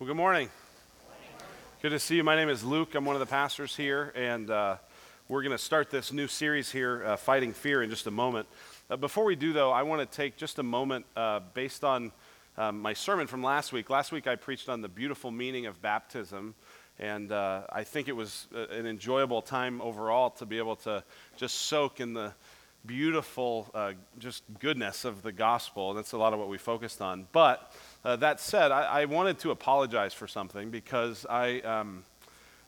Well, good morning. Good to see you. My name is Luke. I'm one of the pastors here, and uh, we're going to start this new series here, uh, Fighting Fear, in just a moment. Uh, before we do, though, I want to take just a moment uh, based on um, my sermon from last week. Last week, I preached on the beautiful meaning of baptism, and uh, I think it was uh, an enjoyable time overall to be able to just soak in the beautiful, just goodness of the gospel. And that's a lot of what we focused on. But uh, that said, I, I, wanted to apologize for something because I, um,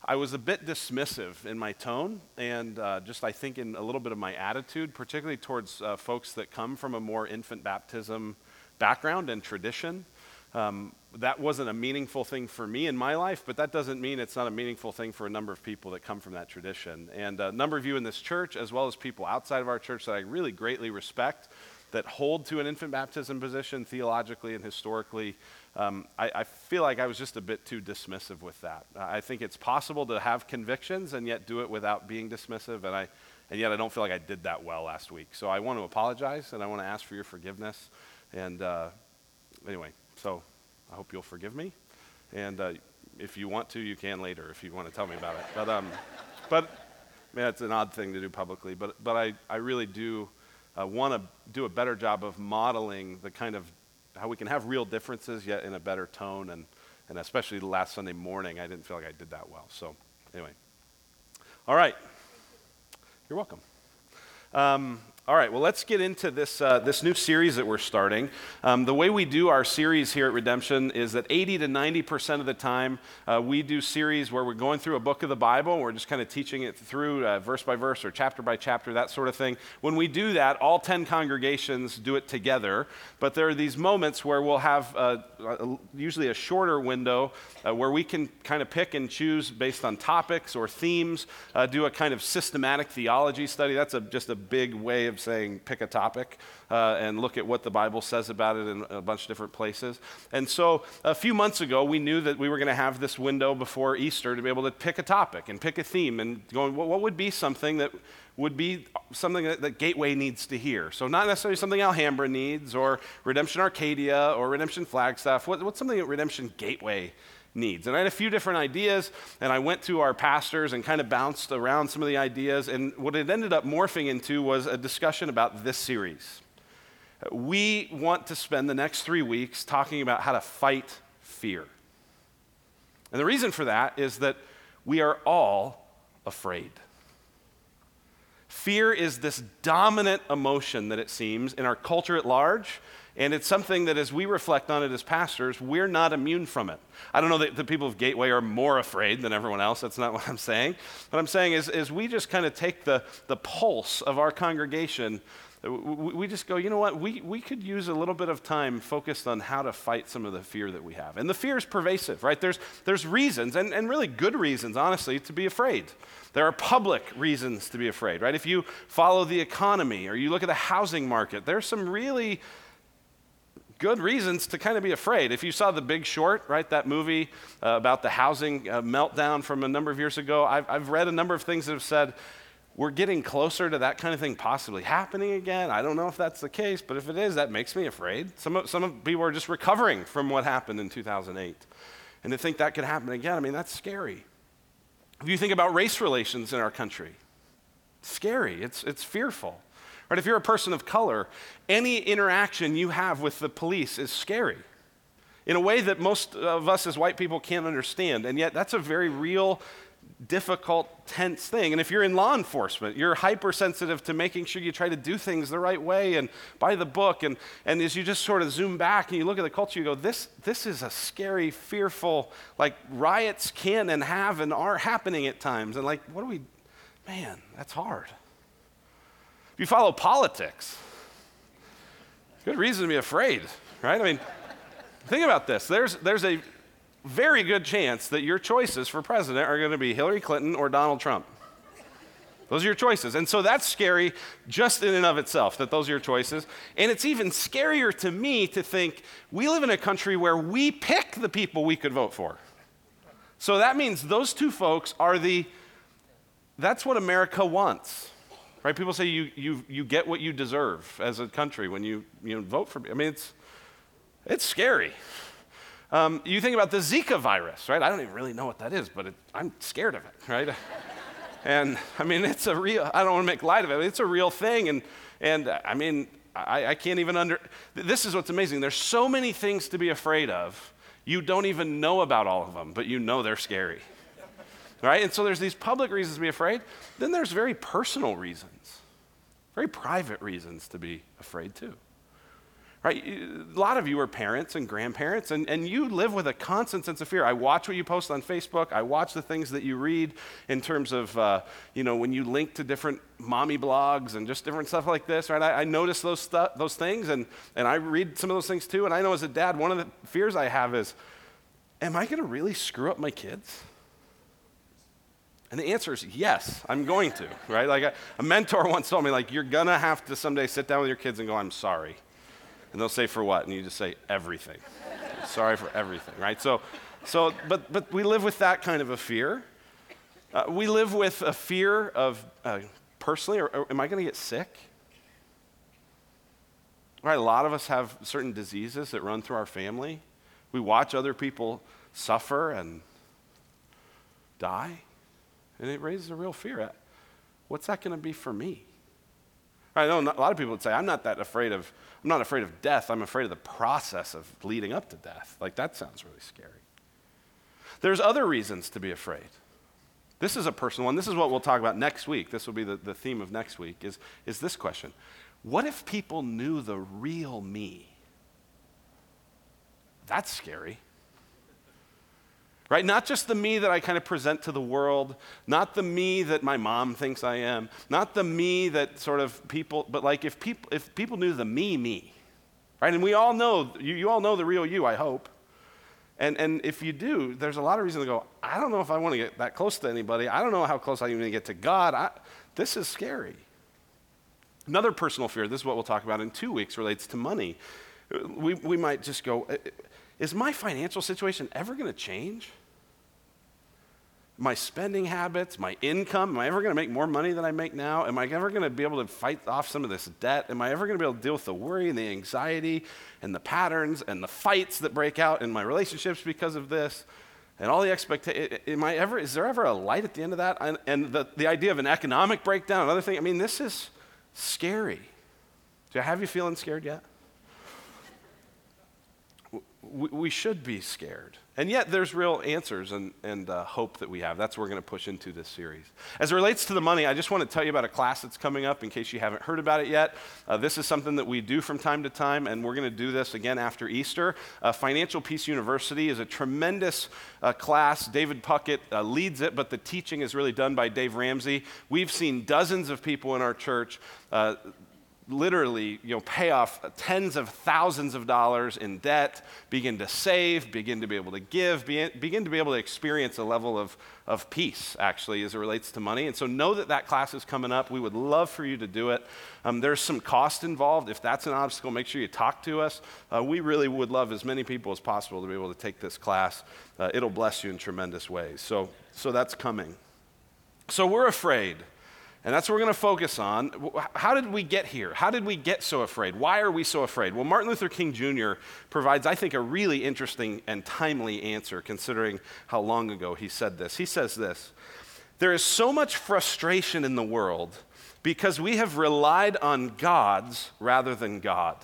I was a bit dismissive in my tone and uh, just, I think, in a little bit of my attitude, particularly towards uh, folks that come from a more infant baptism background and tradition. Um, that wasn't a meaningful thing for me in my life, but that doesn't mean it's not a meaningful thing for a number of people that come from that tradition. And a number of you in this church, as well as people outside of our church that I really greatly respect, that hold to an infant baptism position theologically and historically, um, I, I, feel like I was just a bit too dismissive with that. I think it's possible to have convictions and yet do it without being dismissive, and, I, and yet I don't feel like I did that well last week. So I want to apologize and I want to ask for your forgiveness. And uh, anyway, so I hope you'll forgive me. And uh, if you want to, you can later if you want to tell me about it. But, um, but man, it's an odd thing to do publicly, but, but I, I really do uh, want to do a better job of modeling the kind of how we can have real differences yet in a better tone. And, and especially last Sunday morning, I didn't feel like I did that well. So, anyway. All right. You're welcome. Um, all right, well, let's get into this, uh, this new series that we're starting. Um, the way we do our series here at Redemption is that 80 to 90% of the time, uh, we do series where we're going through a book of the Bible. We're just kind of teaching it through uh, verse by verse or chapter by chapter, that sort of thing. When we do that, all 10 congregations do it together. But there are these moments where we'll have uh, usually a shorter window uh, where we can kind of pick and choose based on topics or themes, uh, do a kind of systematic theology study. That's a, just a big way of saying pick a topic uh, and look at what the Bible says about it in a bunch of different places. And so a few months ago, we knew that we were going to have this window before Easter to be able to pick a topic and pick a theme and going, what would be something that would be something that, that, Gateway needs to hear. So, not necessarily something Alhambra needs, or Redemption Arcadia, or Redemption Flagstaff. What, what's something that Redemption Gateway needs. And I had a few different ideas, and I went to our pastors and kind of bounced around some of the ideas. And what it ended up morphing into was a discussion about this series. We want to spend the next three weeks talking about how to fight fear. And the reason for that is that we are all afraid. Fear is this dominant emotion that it seems in our culture at large and it's something that, as we reflect on it as pastors, we're not immune from it. I don't know that the people of Gateway are more afraid than everyone else. That's not what I'm saying. What I'm saying is, is we just kind of take the, the pulse of our congregation. We just go, you know what? We, we could use a little bit of time focused on how to fight some of the fear that we have. And the fear is pervasive, right? There's, there's reasons, and, and really good reasons, honestly, to be afraid. There are public reasons to be afraid, right? If you follow the economy or you look at the housing market, there's some really good reasons to kind of be afraid. If you saw The Big Short, right, that movie uh, about the housing uh, meltdown from a number of years ago, I've, I've read a number of things that have said, we're getting closer to that kind of thing possibly happening again. I don't know if that's the case, but if it is, that makes me afraid. Some, some people are just recovering from what happened in 2008. And to think that could happen again, I mean, that's scary. If you think about race relations in our country, scary, it's, it's fearful. Right? If you're a person of color, any interaction you have with the police is scary in a way that most of us as white people can't understand. And yet, that's a very real, difficult, tense thing. And if you're in law enforcement, you're hypersensitive to making sure you try to do things the right way and by the book. And, and as you just sort of zoom back and you look at the culture, you go, this, this is a scary, fearful, like riots can and have and are happening at times. And like, what do we, man, that's hard. You follow politics, good reason to be afraid, right? I mean, think about this. There's, there's a very good chance that your choices for president are going to be Hillary Clinton or Donald Trump. Those are your choices. And so that's scary just in and of itself that those are your choices. And it's even scarier to me to think we live in a country where we pick the people we could vote for. So that means those two folks are the, that's what America wants. Right? People say you, you, you get what you deserve as a country when you, you know, vote for me. I mean, it's, it's scary. Um, you think about the Zika virus, right? I don't even really know what that is, but it, I'm scared of it, right? and I mean, it's a real, I don't want to make light of it, it's a real thing. And, and I mean, I, I can't even under, this is what's amazing. There's so many things to be afraid of. You don't even know about all of them, but you know they're scary. Right? And so there's these public reasons to be afraid. Then there's very personal reasons, very private reasons to be afraid too right? A lot of you are parents and grandparents, and, and you live with a constant sense of fear. I watch what you post on Facebook. I watch the things that you read in terms of, uh, you know, when you link to different mommy blogs and just different stuff like this, right? I, I notice those, stu- those things, and, and I read some of those things too. And I know as a dad, one of the fears I have is, am I going to really screw up my kids? And the answer is yes, I'm going to, right? Like a, a mentor once told me, like, you're to have to someday sit down with your kids and go, I'm sorry and they'll say, For what? And you just say, Everything. Sorry for everything, right? So, so but, but we live with that kind of a fear. Uh, we live with a fear of, uh, personally, or, or am I to get sick? Right, a lot of us have certain diseases that run through our family. We watch other people suffer and die, and it raises a real fear. At, What's that going to be for me? I know a lot of people would say, I'm not that afraid of, I'm not afraid of death. I'm afraid of the process of leading up to death. Like, that sounds really scary. There's other reasons to be afraid. This is a personal one. This is what we'll talk about next week. This will be the, the theme of next week is, is this question. What if people knew the real me? That's scary right? Not just the me that I kind of present to the world, not the me that my mom thinks I am, not the me that sort of people, but like if people, if people knew the me, me, right? And we all know, you, you all know the real you, I hope. And, and if you do, there's a lot of reason to go, I don't know if I want to get that close to anybody. I don't know how close I'm going to get to God. I, this is scary. Another personal fear, this is what we'll talk about in two weeks, relates to money. We, we might just go, is my financial situation ever going to change? My spending habits, my income? Am I ever going to make more money than I make now? Am I ever going to be able to fight off some of this debt? Am I ever going to be able to deal with the worry and the anxiety and the patterns and the fights that break out in my relationships because of this? And all the expectations, am I ever, is there ever a light at the end of that? And, the, the idea of an economic breakdown, another thing, I mean, this is scary. Do I have you feeling scared yet? We, we should be scared. And yet, there's real answers and, and uh, hope that we have. That's what we're going to push into this series. As it relates to the money, I just want to tell you about a class that's coming up in case you haven't heard about it yet. Uh, this is something that we do from time to time, and we're going to do this again after Easter. Uh, Financial Peace University is a tremendous uh, class. David Puckett uh, leads it, but the teaching is really done by Dave Ramsey. We've seen dozens of people in our church uh, literally you know, pay off tens of thousands of dollars in debt, begin to save, begin to be able to give, begin to be able to experience a level of, of peace, actually, as it relates to money. And so know that that class is coming up. We would love for you to do it. Um, there's some cost involved. If that's an obstacle, make sure you talk to us. Uh, we really would love as many people as possible to be able to take this class. Uh, it'll bless you in tremendous ways. So, so that's coming. So we're afraid. And that's what we're going to focus on. How did we get here? How did we get so afraid? Why are we so afraid? Well, Martin Luther King Jr. provides, I think, a really interesting and timely answer considering how long ago he said this. He says this There is so much frustration in the world because we have relied on gods rather than God.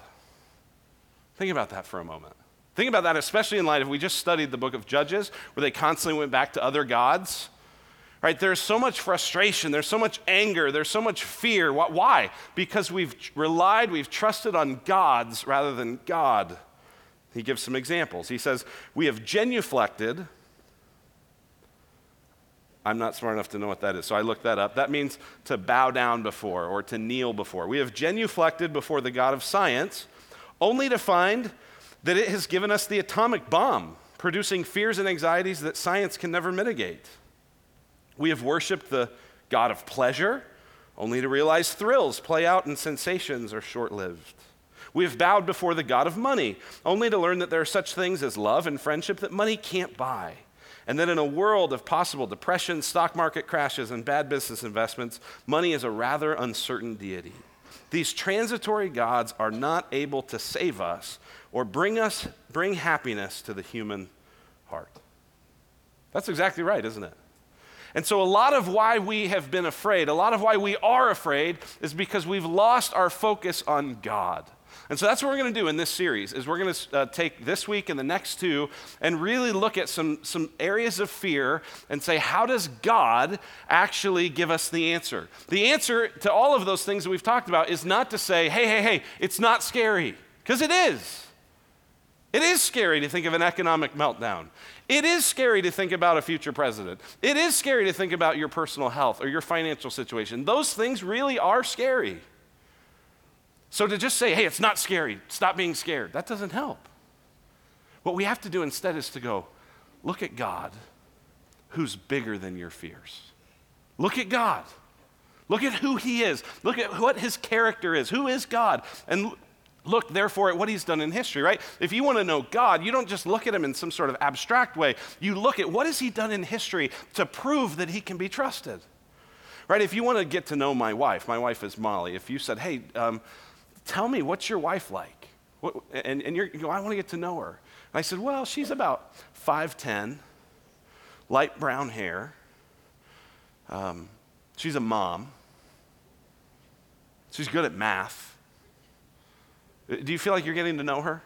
Think about that for a moment. Think about that, especially in light of we just studied the book of Judges, where they constantly went back to other gods. Right? There's so much frustration, there's so much anger, there's so much fear. Why? Because we've relied, we've trusted on gods rather than God. He gives some examples. He says, We have genuflected. I'm not smart enough to know what that is, so I looked that up. That means to bow down before or to kneel before. We have genuflected before the God of science, only to find that it has given us the atomic bomb, producing fears and anxieties that science can never mitigate. We have worshiped the God of pleasure, only to realize thrills play out and sensations are short lived. We have bowed before the God of money, only to learn that there are such things as love and friendship that money can't buy. And that in a world of possible depression, stock market crashes, and bad business investments, money is a rather uncertain deity. These transitory gods are not able to save us or bring us bring happiness to the human heart. That's exactly right, isn't it? And so, a lot of why we have been afraid, a lot of why we are afraid, is because we've lost our focus on God. And so that's what we're going to do in this series is we're going to uh, take this week and the next two and really look at some, some areas of fear and say how does god actually give us the answer the answer to all of those things that we've talked about is not to say hey hey hey it's not scary because it is it is scary to think of an economic meltdown. It is scary to think about a future president. It is scary to think about your personal health or your financial situation. Those things really are scary. So to just say, hey, it's not scary, stop being scared, that doesn't help. What we have to do instead is to go, look at God who's bigger than your fears. Look at God. Look at who He is. Look at what His character is. Who is God? And look, therefore, at what He's done in history, right? If you want to know God, you don't just look at Him in some sort of abstract way. You look at what has He done in history to prove that He can be trusted. Right? If you want to get to know my wife, my wife is Molly. If you said, hey, um, Tell me, what's your wife like? What, and, and you go, I want to get to know her. And I said, Well, she's about 5'10, light brown hair. Um, she's a mom. She's good at math. Uh, do you feel like you're getting to know her?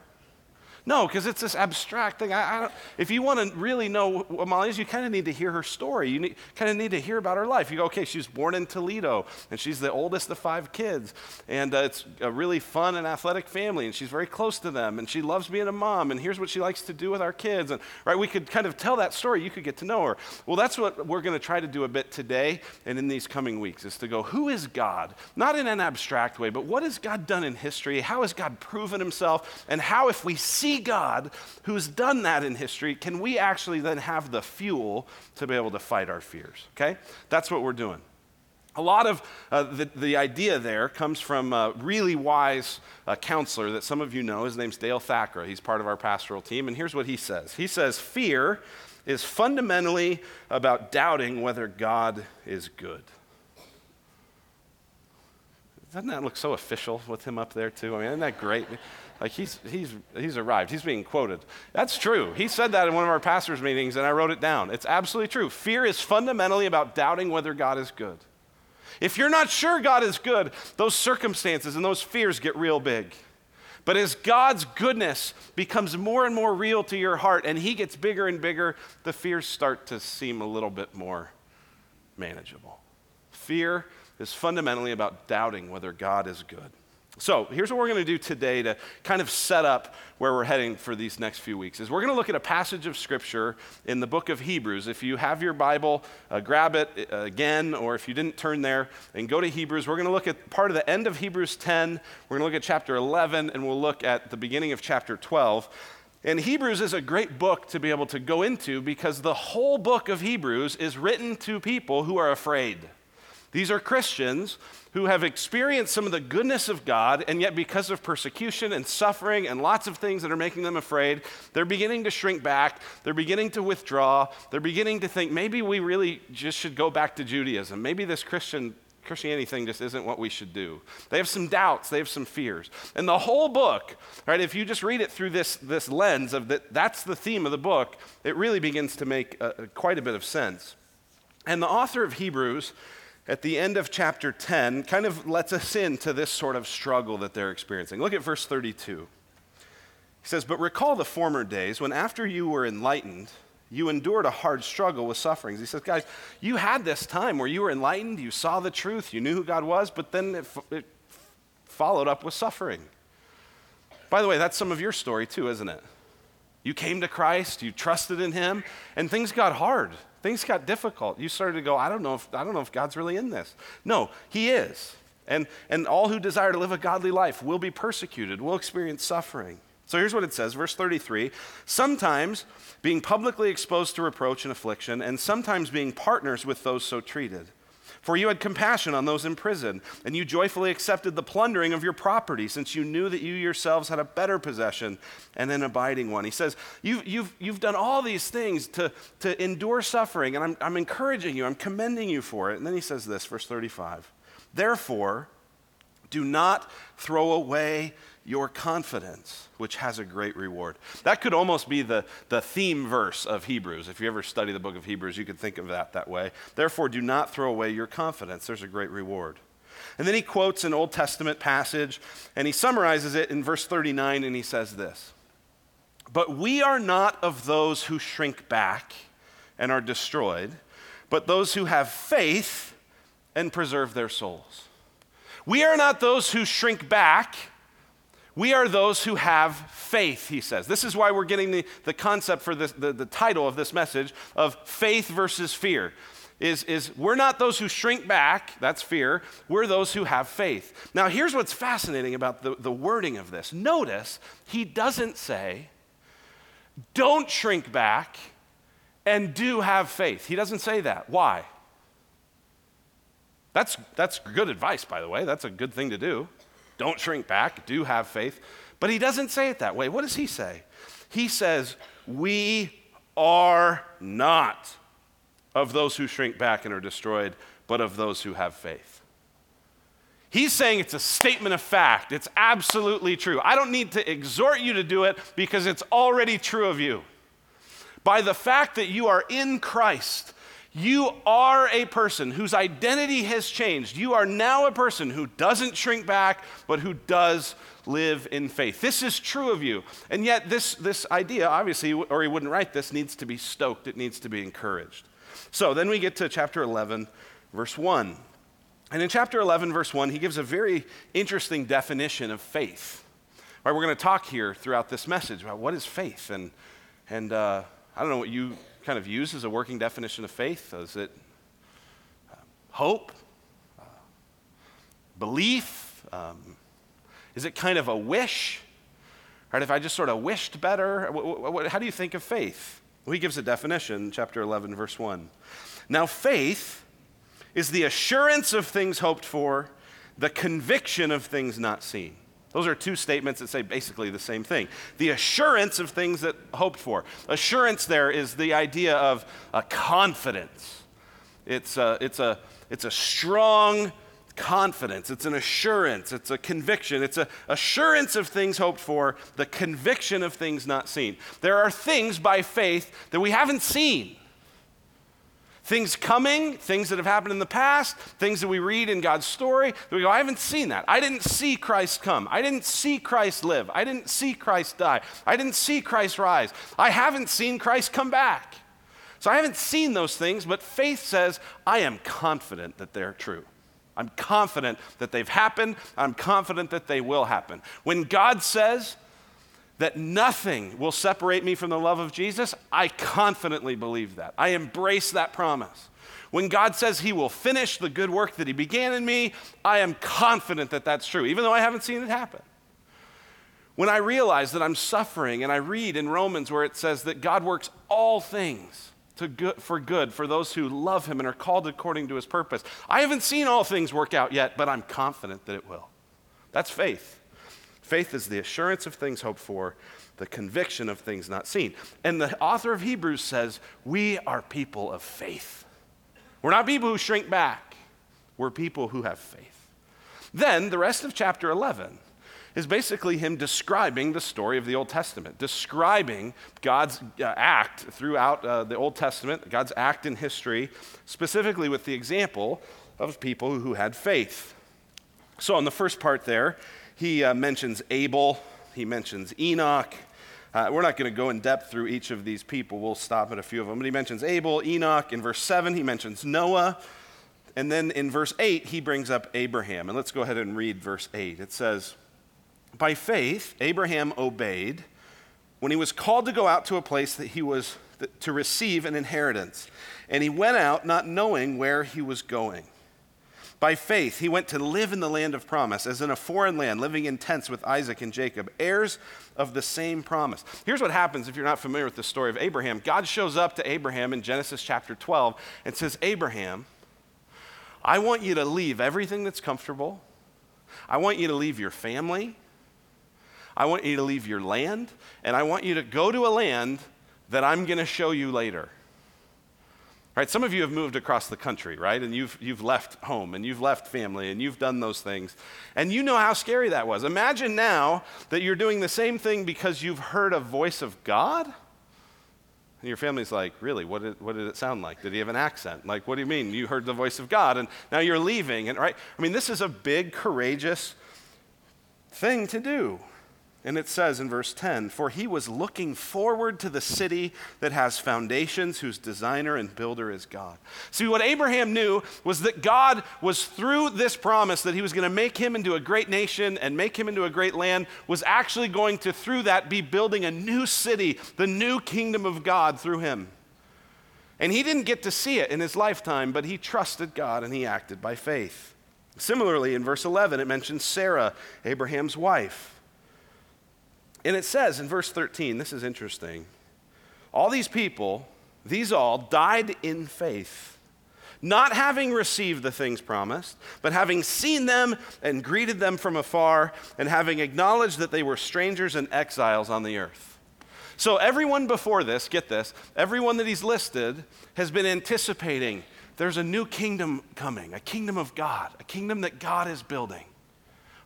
No, because it's this abstract thing. I, I if you want to really know what Molly is, you kind of need to hear her story. You kind of need to hear about her life. You go, okay, she's born in Toledo, and she's the oldest of five kids, and uh, it's a really fun and athletic family, and she's very close to them, and she loves being a mom, and here's what she likes to do with our kids, and right, we could kind of tell that story. You could get to know her. Well, that's what we're going to try to do a bit today and in these coming weeks is to go, who is God? Not in an abstract way, but what has God done in history? How has God proven Himself? And how, if we see God who's done that in history, can we actually then have the fuel to be able to fight our fears? Okay? That's what we're doing. A lot of uh, the, the idea there comes from a really wise uh, counselor that some of you know. His name's Dale Thacker. He's part of our pastoral team. And here's what he says He says, Fear is fundamentally about doubting whether God is good. Doesn't that look so official with him up there, too? I mean, isn't that great? Like he's, he's, he's arrived. He's being quoted. That's true. He said that in one of our pastors' meetings, and I wrote it down. It's absolutely true. Fear is fundamentally about doubting whether God is good. If you're not sure God is good, those circumstances and those fears get real big. But as God's goodness becomes more and more real to your heart and He gets bigger and bigger, the fears start to seem a little bit more manageable. Fear is fundamentally about doubting whether God is good. So here's what we're going to do today to kind of set up where we're heading for these next few weeks is we're going to look at a passage of scripture in the book of hebrews. If you have your bible uh, grab it uh, again or if you didn't turn there and go to hebrews. We're going to look at part of the end of hebrews 10 we're going to look at chapter 11 and we'll look at the beginning of chapter 12 and Hebrews is a great book to be able to go into because the whole book of Hebrews is written to people who are afraid. These are Christians who have experienced some of the goodness of God, and yet because of persecution and suffering and lots of things that are making them afraid, they're beginning to shrink back. They're beginning to withdraw. They're beginning to think maybe we really just should go back to Judaism. Maybe this Christian Christianity thing just isn't what we should do. They have some doubts, they have some fears. And the whole book, right, if you just read it through this, this lens of that, that's the theme of the book, it really begins to make uh, quite a bit of sense. And the author of Hebrews at the end of chapter 10 kind of lets us into this sort of struggle that they're experiencing. Look at verse 32. He says, But recall the former days when, after you were enlightened, you endured a hard struggle with sufferings. He says, Guys, you had this time where you were enlightened, you saw the truth, you knew who God was, but then it, it followed up with suffering. By the way, that's some of your story too, isn't it? You came to Christ, you trusted in Him, and things got hard. Things got difficult. You started to go, I don't know if, I don't know if God's really in this. No, He is. And, and all who desire to live a godly life will be persecuted, will experience suffering. So here's what it says, verse 33 Sometimes being publicly exposed to reproach and affliction, and sometimes being partners with those so treated. For you had compassion on those in prison, and you joyfully accepted the plundering of your property, since you knew that you yourselves had a better possession and an abiding one. He says, You've, you've, you've done all these things to, to endure suffering, and I'm, I'm encouraging you, I'm commending you for it. And then he says this, verse 35 Therefore, do not throw away your confidence, which has a great reward. That could almost be the, the theme verse of Hebrews. If you ever study the book of Hebrews, you could think of that that way. Therefore, do not throw away your confidence. There's a great reward. And then he quotes an Old Testament passage and he summarizes it in verse 39 and he says this But we are not of those who shrink back and are destroyed, but those who have faith and preserve their souls. We are not those who shrink back. We are those who have faith, he says. This is why we're getting the, the concept for this, the, the title of this message of faith versus fear. Is, is we're not those who shrink back, that's fear. We're those who have faith. Now, here's what's fascinating about the, the wording of this. Notice he doesn't say, don't shrink back and do have faith. He doesn't say that. Why? That's, that's good advice, by the way. That's a good thing to do. Don't shrink back, do have faith. But he doesn't say it that way. What does he say? He says, We are not of those who shrink back and are destroyed, but of those who have faith. He's saying it's a statement of fact. It's absolutely true. I don't need to exhort you to do it because it's already true of you. By the fact that you are in Christ, you are a person whose identity has changed. You are now a person who doesn't shrink back, but who does live in faith. This is true of you. And yet, this, this idea, obviously, or he wouldn't write this, needs to be stoked, it needs to be encouraged. So then we get to chapter 11, verse 1. And in chapter 11, verse 1, he gives a very interesting definition of faith. Right, we're going to talk here throughout this message about what is faith. And, and uh, I don't know what you kind of use as a working definition of faith. Is it uh, hope? Uh, belief? Um, is it kind of a wish? Right, if I just sort of wished better, how do you think of faith? Well, he gives a definition, chapter 11, verse 1. Now, faith is the assurance of things hoped for, the conviction of things not seen. Those are two statements that say basically the same thing. The assurance of things that hoped for. Assurance there is the idea of a confidence. It's a, it's a, it's a strong confidence. It's an assurance. It's a conviction. It's an assurance of things hoped for, the conviction of things not seen. There are things by faith that we haven't seen. Things coming, things that have happened in the past, things that we read in God's story, that we go, I haven't seen that. I didn't see Christ come. I didn't see Christ live. I didn't see Christ die. I didn't see Christ rise. I haven't seen Christ come back. So I haven't seen those things, but faith says, I am confident that they're true. I'm confident that they've happened. I'm confident that they will happen. When God says, that nothing will separate me from the love of Jesus, I confidently believe that. I embrace that promise. When God says He will finish the good work that He began in me, I am confident that that's true, even though I haven't seen it happen. When I realize that I'm suffering, and I read in Romans where it says that God works all things good, for good for those who love Him and are called according to His purpose, I haven't seen all things work out yet, but I'm confident that it will. That's faith. Faith is the assurance of things hoped for, the conviction of things not seen. And the author of Hebrews says, We are people of faith. We're not people who shrink back, we're people who have faith. Then the rest of chapter 11 is basically him describing the story of the Old Testament, describing God's uh, act throughout uh, the Old Testament, God's act in history, specifically with the example of people who had faith. So, in the first part there, he uh, mentions Abel, he mentions Enoch. Uh, we're not going to go in depth through each of these people. We'll stop at a few of them. But he mentions Abel, Enoch. In verse 7, he mentions Noah. And then in verse 8, he brings up Abraham. And let's go ahead and read verse 8. It says, By faith, Abraham obeyed when he was called to go out to a place that he was to receive an inheritance. And he went out not knowing where he was going. By faith, he went to live in the land of promise, as in a foreign land, living in tents with Isaac and Jacob, heirs of the same promise. Here's what happens if you're not familiar with the story of Abraham God shows up to Abraham in Genesis chapter 12 and says, Abraham, I want you to leave everything that's comfortable. I want you to leave your family. I want you to leave your land. And I want you to go to a land that I'm going to show you later. Right? Some of you have moved across the country, right? And you've, you've left home and you've left family and you've done those things. And you know how scary that was. Imagine now that you're doing the same thing because you've heard a voice of God. And your family's like, really? What did, what did it sound like? Did he have an accent? Like, what do you mean? You heard the voice of God and now you're leaving. And right? I mean, this is a big, courageous thing to do. And it says in verse 10 For he was looking forward to the city that has foundations, whose designer and builder is God. See, what Abraham knew was that God was through this promise that he was going to make him into a great nation and make him into a great land, was actually going to, through that, be building a new city, the new kingdom of God through him. And he didn't get to see it in his lifetime, but he trusted God and he acted by faith. Similarly, in verse 11, it mentions Sarah, Abraham's wife. And it says in verse 13, this is interesting. All these people, these all, died in faith, not having received the things promised, but having seen them and greeted them from afar, and having acknowledged that they were strangers and exiles on the earth. So, everyone before this, get this, everyone that he's listed has been anticipating there's a new kingdom coming, a kingdom of God, a kingdom that God is building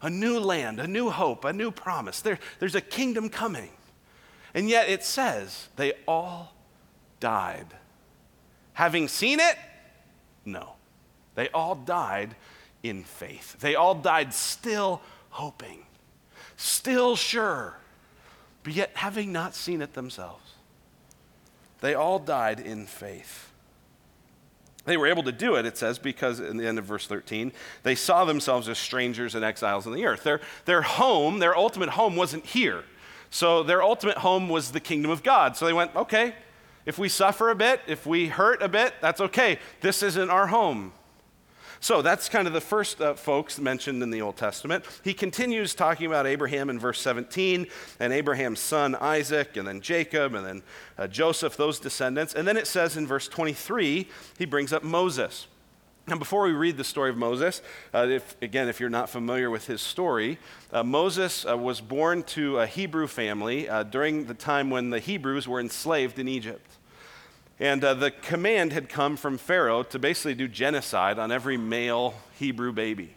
a new land, a new hope, a new promise. There, there's a kingdom coming. And yet it says they all died. Having seen it? No. They all died in faith. They all died still hoping, still sure, but yet having not seen it themselves. They all died in faith. They were able to do it, it says, because in the end of verse 13, they saw themselves as strangers and exiles on the earth. Their, their home, their ultimate home, wasn't here. So their ultimate home was the kingdom of God. So they went, okay, if we suffer a bit, if we hurt a bit, that's okay. This isn't our home. So that's kind of the first uh, folks mentioned in the Old Testament. He continues talking about Abraham in verse 17 and Abraham's son Isaac and then Jacob and then uh, Joseph, those descendants. And then it says in verse 23, he brings up Moses. Now, before we read the story of Moses, uh, if, again, if you're not familiar with his story, uh, Moses uh, was born to a Hebrew family uh, during the time when the Hebrews were enslaved in Egypt. And uh, the command had come from Pharaoh to basically do genocide on every male Hebrew baby.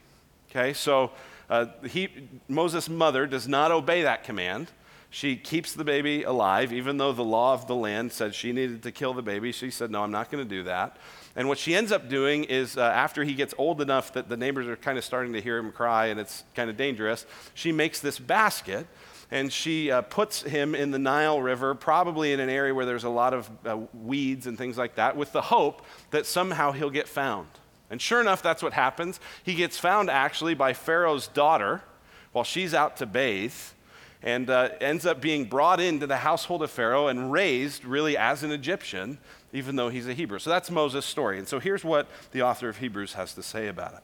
Okay, so uh, he, Moses' mother does not obey that command. She keeps the baby alive, even though the law of the land said she needed to kill the baby. She said, No, I'm not going to do that. And what she ends up doing is, uh, after he gets old enough that the neighbors are kind of starting to hear him cry and it's kind of dangerous, she makes this basket and she uh, puts him in the Nile River, probably in an area where there's a lot of uh, weeds and things like that, with the hope that somehow he'll get found. And sure enough, that's what happens. He gets found actually by Pharaoh's daughter while she's out to bathe and uh, ends up being brought into the household of Pharaoh and raised really as an Egyptian, even though he's a Hebrew. So that's Moses' story. And so here's what the author of Hebrews has to say about it.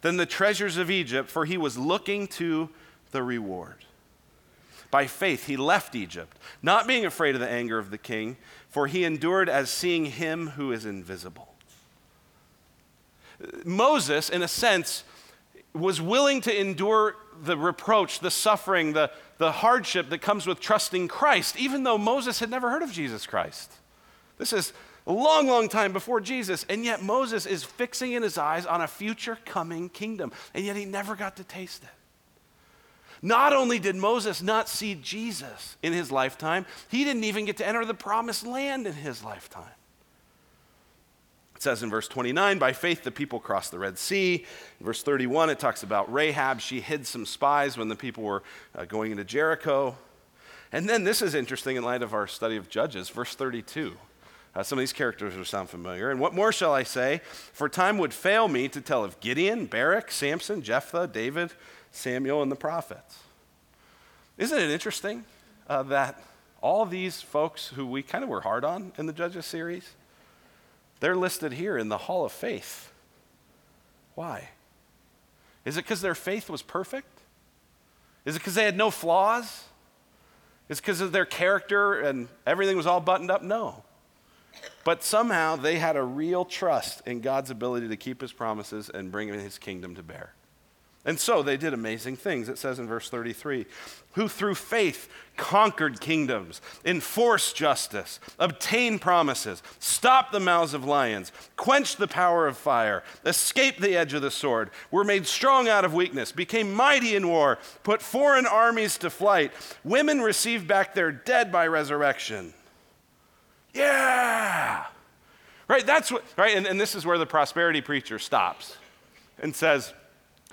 than the treasures of Egypt, for he was looking to the reward. By faith, he left Egypt, not being afraid of the anger of the king, for he endured as seeing him who is invisible. Moses, in a sense, was willing to endure the reproach, the suffering, the, the hardship that comes with trusting Christ, even though Moses had never heard of Jesus Christ. This is long, long time before Jesus. And yet Moses is fixing in his eyes on a future coming kingdom. And yet he never got to taste it. Not only did Moses not see Jesus in his lifetime, he didn't even get to enter the promised land in his lifetime. It says in verse 29, by faith the people crossed the Red Sea. In verse 31, it talks about Rahab. She hid some spies when the people were uh, going into Jericho. And then this is interesting in light of our study of Judges, verse 32. Uh, some of these characters will sound familiar. And what more shall I say? For time would fail me to tell of Gideon, Barak, Samson, Jephthah, David, Samuel, and the prophets. Isn't it interesting uh, that all these folks who we kind of were hard on in the Judges series, they're listed here in the hall of faith. Why? Is it because their faith was perfect? Is it because they had no flaws? Is it because of their character and everything was all buttoned up? No. But somehow they had a real trust in God's ability to keep his promises and bring his kingdom to bear. And so they did amazing things. It says in verse 33 who through faith conquered kingdoms, enforced justice, obtained promises, stopped the mouths of lions, quenched the power of fire, escaped the edge of the sword, were made strong out of weakness, became mighty in war, put foreign armies to flight. Women received back their dead by resurrection. Yeah! Right, that's what, right, and, and this is where the prosperity preacher stops and says,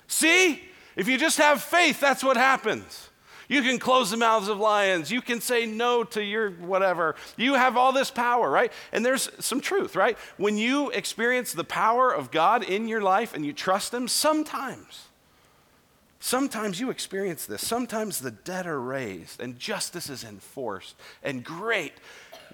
See, if you just have faith, that's what happens. You can close the mouths of lions. You can say no to your whatever. You have all this power, right? And there's some truth, right? When you experience the power of God in your life and you trust Him, sometimes, sometimes you experience this. Sometimes the dead are raised and justice is enforced and great,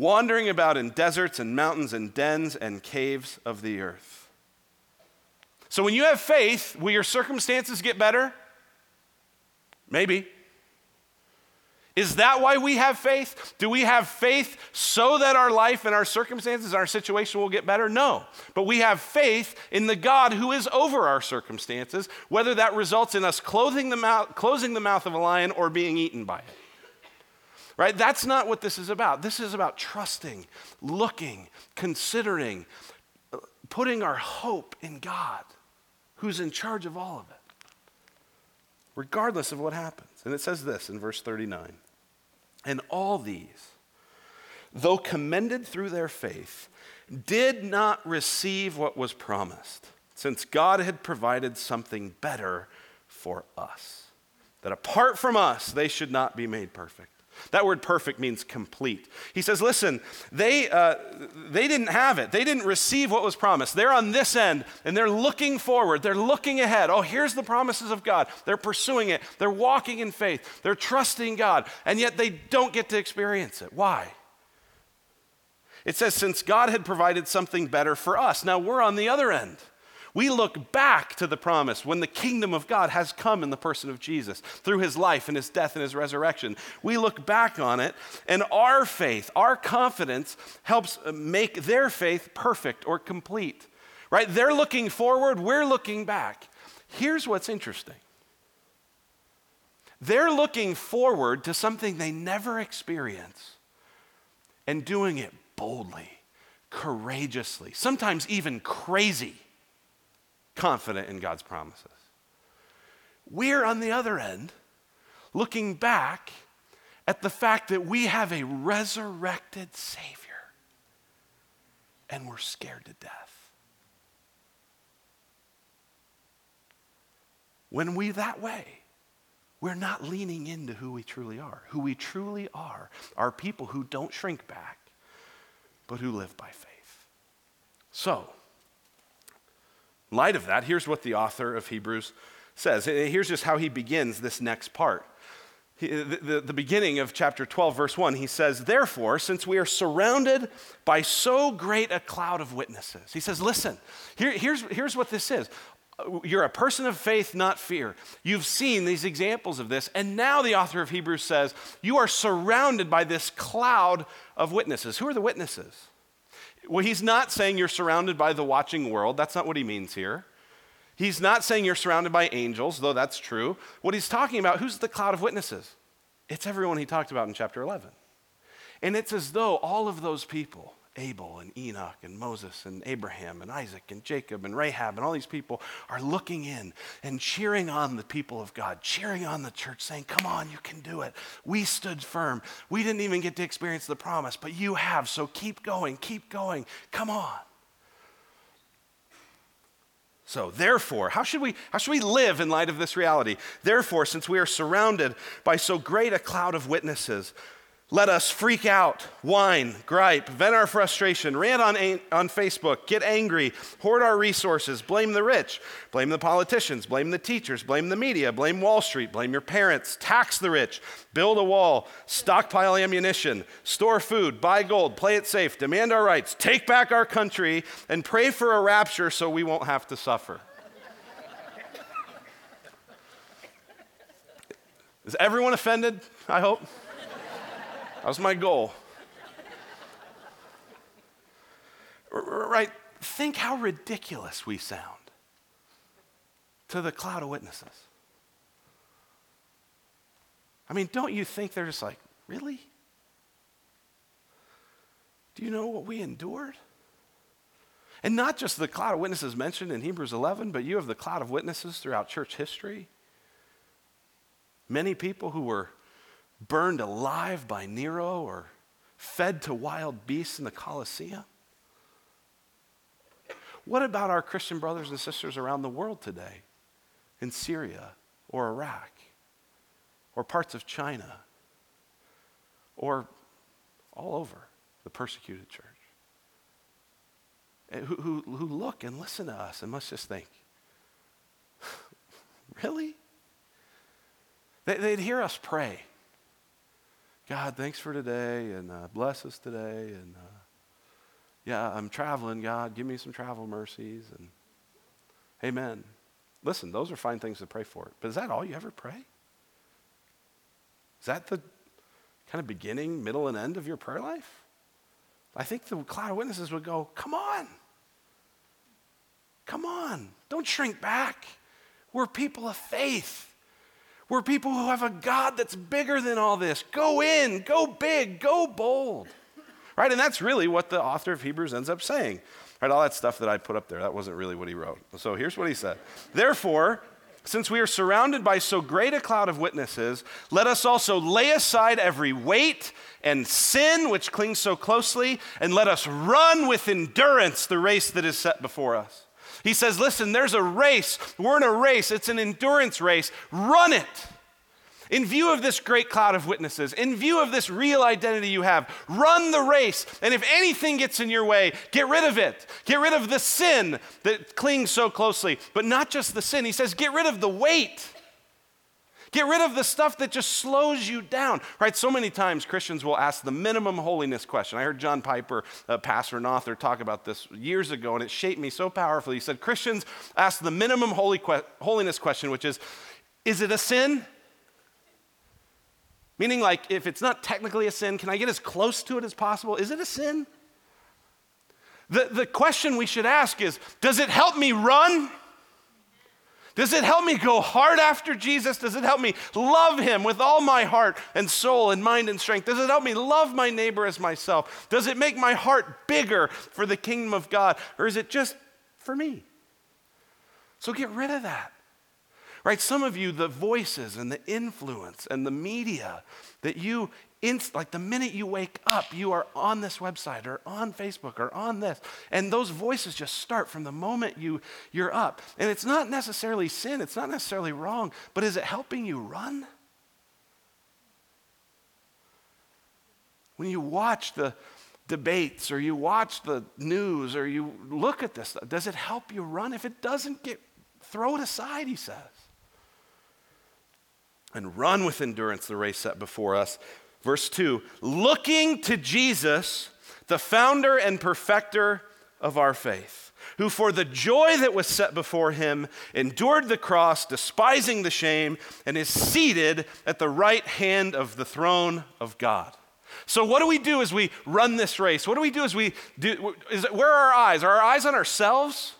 wandering about in deserts and mountains and dens and caves of the earth. So when you have faith, will your circumstances get better? Maybe. Is that why we have faith? Do we have faith so that our life and our circumstances, our situation will get better? No. But we have faith in the God who is over our circumstances, whether that results in us closing the mouth, closing the mouth of a lion or being eaten by it. Right? That's not what this is about. This is about trusting, looking, considering, putting our hope in God who's in charge of all of it, regardless of what happens. And it says this in verse 39 And all these, though commended through their faith, did not receive what was promised, since God had provided something better for us, that apart from us, they should not be made perfect. That word perfect means complete. He says, listen, they, uh, they didn't have it. They didn't receive what was promised. They're on this end and they're looking forward. They're looking ahead. Oh, here's the promises of God. They're pursuing it. They're walking in faith. They're trusting God. And yet they don't get to experience it. Why? It says, since God had provided something better for us. Now we're on the other end. We look back to the promise when the kingdom of God has come in the person of Jesus through his life and his death and his resurrection. We look back on it, and our faith, our confidence, helps make their faith perfect or complete. Right? They're looking forward, we're looking back. Here's what's interesting they're looking forward to something they never experience and doing it boldly, courageously, sometimes even crazy confident in God's promises. We're on the other end looking back at the fact that we have a resurrected Savior and we're scared to death. When we that way, we're not leaning into who we truly are. Who we truly are are people who don't shrink back, but who live by faith. So, in light of that, here's what the author of Hebrews says. Here's just how he begins this next part. He, the, the, the beginning of chapter 12, verse 1, he says, Therefore, since we are surrounded by so great a cloud of witnesses, he says, Listen, here, here's, here's what this is. You're a person of faith, not fear. You've seen these examples of this. And now the author of Hebrews says, You are surrounded by this cloud of witnesses. Who are the witnesses? Well, he's not saying you're surrounded by the watching world. That's not what he means here. He's not saying you're surrounded by angels, though that's true. What he's talking about, who's the cloud of witnesses? It's everyone he talked about in chapter 11. And it's as though all of those people Abel and Enoch and Moses and Abraham and Isaac and Jacob and Rahab and all these people are looking in and cheering on the people of God, cheering on the church, saying, Come on, you can do it. We stood firm. We didn't even get to experience the promise, but you have, so keep going, keep going. Come on. So, therefore, how should we how should we live in light of this reality? Therefore, since we are surrounded by so great a cloud of witnesses, let us freak out, whine, gripe, vent our frustration, rant on, on Facebook, get angry, hoard our resources, blame the rich, blame the politicians, blame the teachers, blame the media, blame Wall Street, blame your parents, tax the rich, build a wall, stockpile ammunition, store food, buy gold, play it safe, demand our rights, take back our country, and pray for a rapture so we won't have to suffer. Is everyone offended? I hope. That was my goal. Right? Think how ridiculous we sound to the cloud of witnesses. I mean, don't you think they're just like, really? Do you know what we endured? And not just the cloud of witnesses mentioned in Hebrews 11, but you have the cloud of witnesses throughout church history. Many people who were burned alive by Nero or fed to wild beasts in the Colosseum? What about our Christian brothers and sisters around the world today, in Syria or Iraq or parts of China or all over the persecuted church? Who, who, who look and listen to us and must just think, really? They, would hear us pray. God, thanks for today and uh, bless us today. And uh, yeah, I'm traveling, God, give me some travel mercies. And amen. Listen, those are fine things to pray for. But is that all you ever pray? Is that the kind of beginning, middle, and end of your prayer life? I think the cloud of witnesses would go, come on. Come on. Don't shrink back. We're people of faith. We're people who have a God that's bigger than all this. Go in, go big, go bold. Right? And that's really what the author of Hebrews ends up saying. Right? All that stuff that I put up there, that wasn't really what he wrote. So here's what he said. Therefore, since we are surrounded by so great a cloud of witnesses, let us also lay aside every weight and sin which clings so closely, and let us run with endurance the race that is set before us. He says, Listen, there's a race. We're in a race, it's an endurance race. Run it. In view of this great cloud of witnesses, in view of this real identity you have, run the race. And if anything gets in your way, get rid of it. Get rid of the sin that clings so closely. But not just the sin, he says, get rid of the weight. Get rid of the stuff that just slows you down, right? So many times Christians will ask the minimum holiness question. I heard John Piper, a pastor and author, talk about this years ago, and it shaped me so powerfully. He said, Christians ask the minimum holy que- holiness question, which is, is it a sin? Meaning, like, if it's not technically a sin, can I get as close to it as possible? Is it a sin? The, the question we should ask is Does it help me run? Does it help me go hard after Jesus? Does it help me love him with all my heart and soul and mind and strength? Does it help me love my neighbor as myself? Does it make my heart bigger for the kingdom of God? Or is it just for me? So get rid of that. Right? Some of you, the voices and the influence and the media that you inst- like the minute you wake up, you are on this website or on Facebook or on this. And those voices just start from the moment you, you're up. And it's not necessarily sin, it's not necessarily wrong, but is it helping you run? When you watch the debates or you watch the news or you look at this, does it help you run? If it doesn't, get, throw it aside, he says. And run with endurance the race set before us Verse 2 looking to Jesus, the founder and perfecter of our faith, who for the joy that was set before him endured the cross, despising the shame, and is seated at the right hand of the throne of God. So, what do we do as we run this race? What do we do as we do? Is where are our eyes? Are our eyes on ourselves?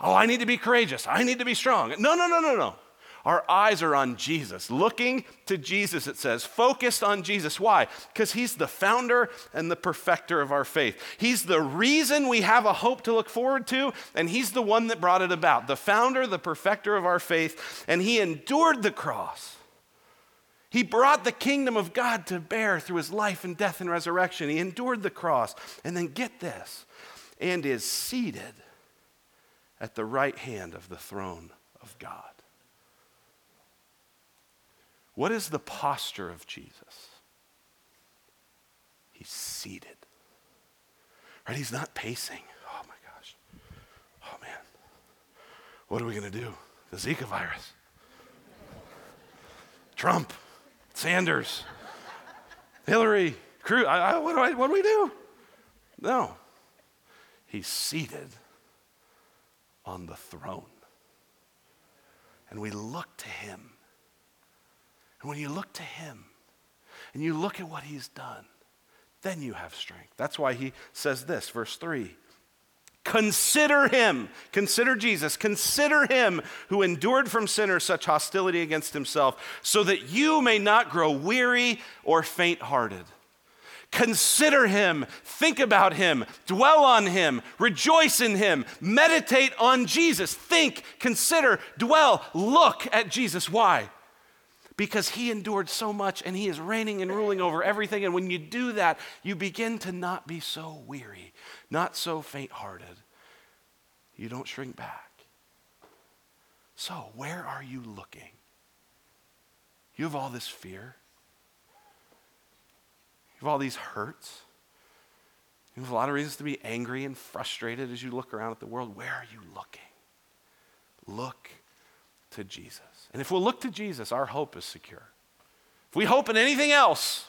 Oh, I need to be courageous. I need to be strong. No, no, no, no, no. Our eyes are on Jesus, looking to Jesus, it says, focused on Jesus. Why? Because he's the founder and the perfecter of our faith. He's the reason we have a hope to look forward to, and he's the one that brought it about. The founder, the perfecter of our faith, and he endured the cross. He brought the kingdom of God to bear through his life and death and resurrection. He endured the cross. And then get this, and is seated at the right hand of the throne of God. What is the posture of Jesus? He's seated. Right? He's not pacing. Oh my gosh. Oh man. What are we going to do? The Zika virus. Trump. Sanders. Hillary. Cruz. I, I, what, do I, what do we do? No. He's seated on the throne. And we look to him. And when you look to him and you look at what he's done, then you have strength. That's why he says this, verse 3. Consider him, consider Jesus, consider him who endured from sinners such hostility against himself, so that you may not grow weary or faint hearted. Consider him, think about him, dwell on him, rejoice in him, meditate on Jesus. Think, consider, dwell, look at Jesus. Why? Because he endured so much and he is reigning and ruling over everything. And when you do that, you begin to not be so weary, not so faint hearted. You don't shrink back. So, where are you looking? You have all this fear you have all these hurts. You have a lot of reasons to be angry and frustrated as you look around at the world. Where are you looking? Look to Jesus. And if we'll look to Jesus, our hope is secure. If we hope in anything else,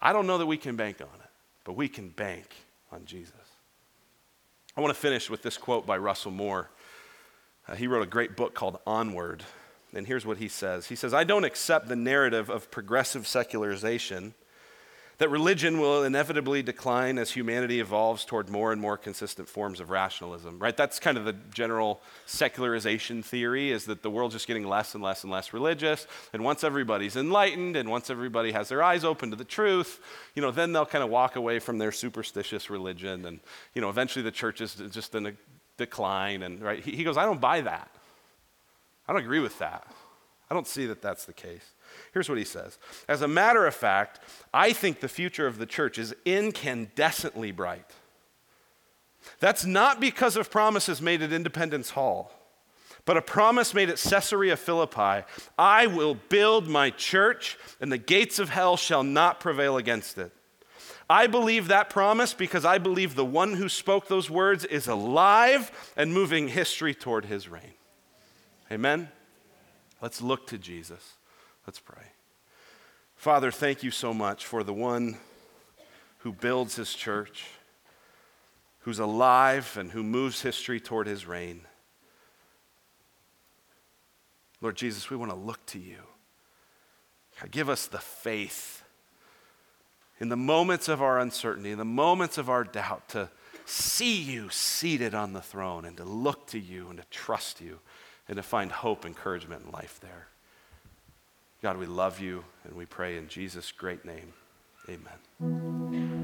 I don't know that we can bank on it, but we can bank on Jesus. I want to finish with this quote by Russell Moore. Uh, he wrote a great book called Onward. And here's what he says He says, I don't accept the narrative of progressive secularization that religion will inevitably decline as humanity evolves toward more and more consistent forms of rationalism, right? That's kind of the general secularization theory is that the world's just getting less and less and less religious. And once everybody's enlightened and once everybody has their eyes open to the truth, you know, then they'll kind of walk away from their superstitious religion. And, you know, eventually the church is just in a decline. And, right? He goes, I don't buy that. I don't agree with that. I don't see that that's the case. Here's what he says As a matter of fact, I think the future of the church is incandescently bright. That's not because of promises made at Independence Hall, but a promise made at Caesarea Philippi I will build my church, and the gates of hell shall not prevail against it. I believe that promise because I believe the one who spoke those words is alive and moving history toward his reign. Amen? Let's look to Jesus. Let's pray. Father, thank you so much for the one who builds his church, who's alive and who moves history toward his reign. Lord Jesus, we want to look to you. God, give us the faith in the moments of our uncertainty, in the moments of our doubt, to see you seated on the throne and to look to you and to trust you and to find hope, encouragement, and life there. God, we love you and we pray in Jesus' great name. Amen.